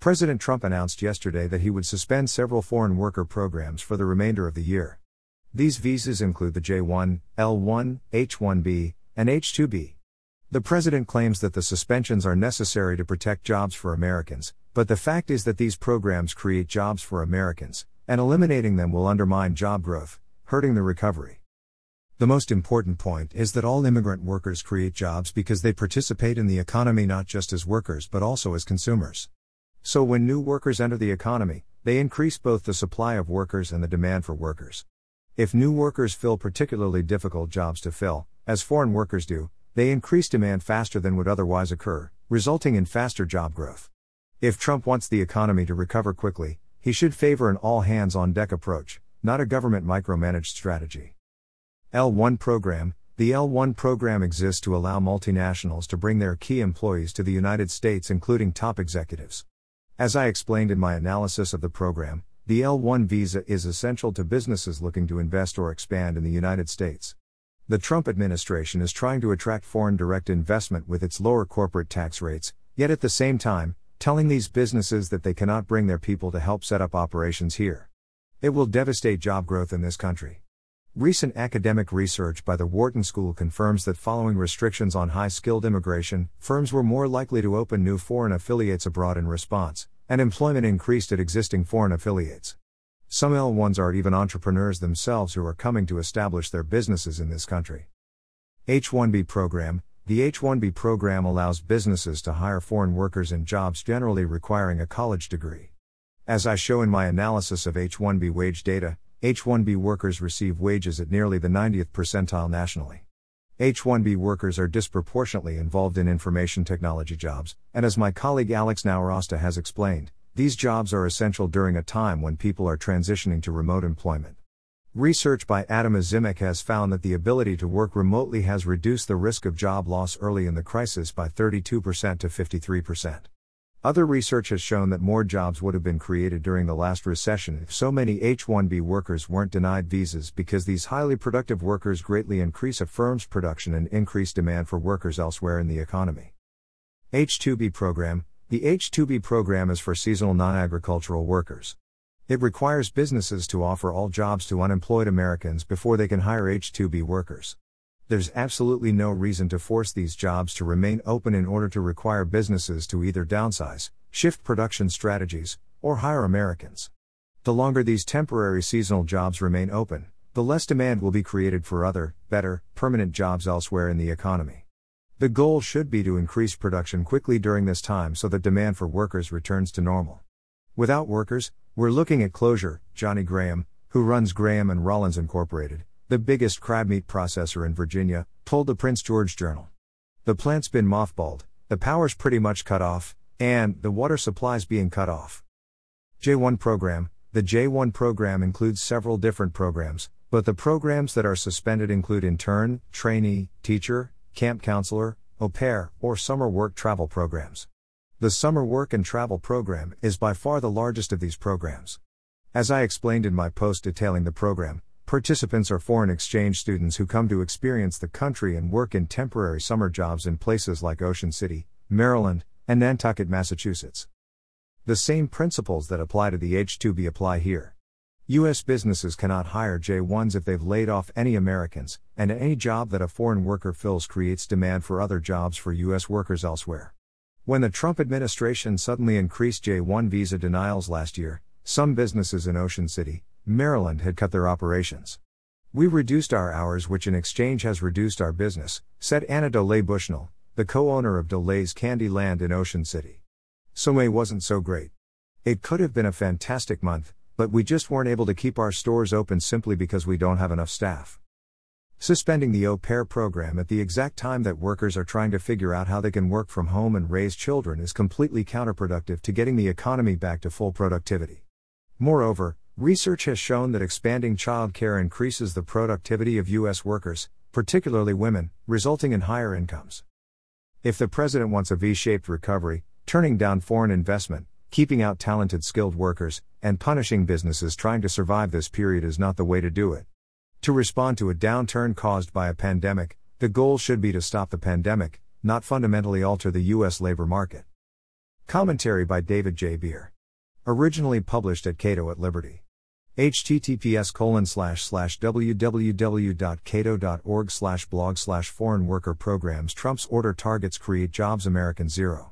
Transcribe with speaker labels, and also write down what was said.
Speaker 1: President Trump announced yesterday that he would suspend several foreign worker programs for the remainder of the year. These visas include the J1, L1, H1B, and H2B. The president claims that the suspensions are necessary to protect jobs for Americans, but the fact is that these programs create jobs for Americans, and eliminating them will undermine job growth, hurting the recovery. The most important point is that all immigrant workers create jobs because they participate in the economy not just as workers but also as consumers. So when new workers enter the economy, they increase both the supply of workers and the demand for workers. If new workers fill particularly difficult jobs to fill, as foreign workers do, they increase demand faster than would otherwise occur, resulting in faster job growth. If Trump wants the economy to recover quickly, he should favor an all hands on deck approach, not a government micromanaged strategy. L1 Program The L1 program exists to allow multinationals to bring their key employees to the United States, including top executives. As I explained in my analysis of the program, the L1 visa is essential to businesses looking to invest or expand in the United States. The Trump administration is trying to attract foreign direct investment with its lower corporate tax rates, yet at the same time, telling these businesses that they cannot bring their people to help set up operations here. It will devastate job growth in this country. Recent academic research by the Wharton School confirms that following restrictions on high skilled immigration, firms were more likely to open new foreign affiliates abroad in response, and employment increased at existing foreign affiliates. Some L1s are even entrepreneurs themselves who are coming to establish their businesses in this country. H1B program The H1B program allows businesses to hire foreign workers in jobs generally requiring a college degree. As I show in my analysis of H1B wage data, H1B workers receive wages at nearly the 90th percentile nationally. H1B workers are disproportionately involved in information technology jobs, and as my colleague Alex Nowrasteh has explained, these jobs are essential during a time when people are transitioning to remote employment. Research by Adam Ozimek has found that the ability to work remotely has reduced the risk of job loss early in the crisis by 32% to 53%. Other research has shown that more jobs would have been created during the last recession if so many H 1B workers weren't denied visas because these highly productive workers greatly increase a firm's production and increase demand for workers elsewhere in the economy. H 2B program the H2B program is for seasonal non agricultural workers. It requires businesses to offer all jobs to unemployed Americans before they can hire H2B workers. There's absolutely no reason to force these jobs to remain open in order to require businesses to either downsize, shift production strategies, or hire Americans. The longer these temporary seasonal jobs remain open, the less demand will be created for other, better, permanent jobs elsewhere in the economy. The goal should be to increase production quickly during this time so that demand for workers returns to normal. Without workers, we're looking at closure, Johnny Graham, who runs Graham and Rollins Incorporated, the biggest crab meat processor in Virginia, told the Prince George Journal. The plant's been mothballed, the power's pretty much cut off, and the water supply's being cut off. J1 program The J1 program includes several different programs, but the programs that are suspended include intern, trainee, teacher, camp counselor, au pair, or summer work travel programs. The Summer Work and Travel Program is by far the largest of these programs. As I explained in my post detailing the program, participants are foreign exchange students who come to experience the country and work in temporary summer jobs in places like Ocean City, Maryland, and Nantucket, Massachusetts. The same principles that apply to the H 2B apply here. U.S. businesses cannot hire J1s if they've laid off any Americans, and any job that a foreign worker fills creates demand for other jobs for U.S. workers elsewhere. When the Trump administration suddenly increased J1 visa denials last year, some businesses in Ocean City, Maryland had cut their operations. We reduced our hours, which in exchange has reduced our business, said Anna Dolle Bushnell, the co owner of Dolle's Candy Land in Ocean City. So May wasn't so great. It could have been a fantastic month, but we just weren't able to keep our stores open simply because we don't have enough staff. Suspending the au pair program at the exact time that workers are trying to figure out how they can work from home and raise children is completely counterproductive to getting the economy back to full productivity. Moreover, research has shown that expanding childcare increases the productivity of U.S. workers, particularly women, resulting in higher incomes. If the president wants a V shaped recovery, turning down foreign investment, keeping out talented skilled workers, and punishing businesses trying to survive this period is not the way to do it. To respond to a downturn caused by a pandemic, the goal should be to stop the pandemic, not fundamentally alter the U.S. labor market. Commentary by David J. Bier. Originally published at Cato at Liberty. Https colon slash slash www.cato.org slash blog slash foreign worker programs Trump's order targets create jobs American zero.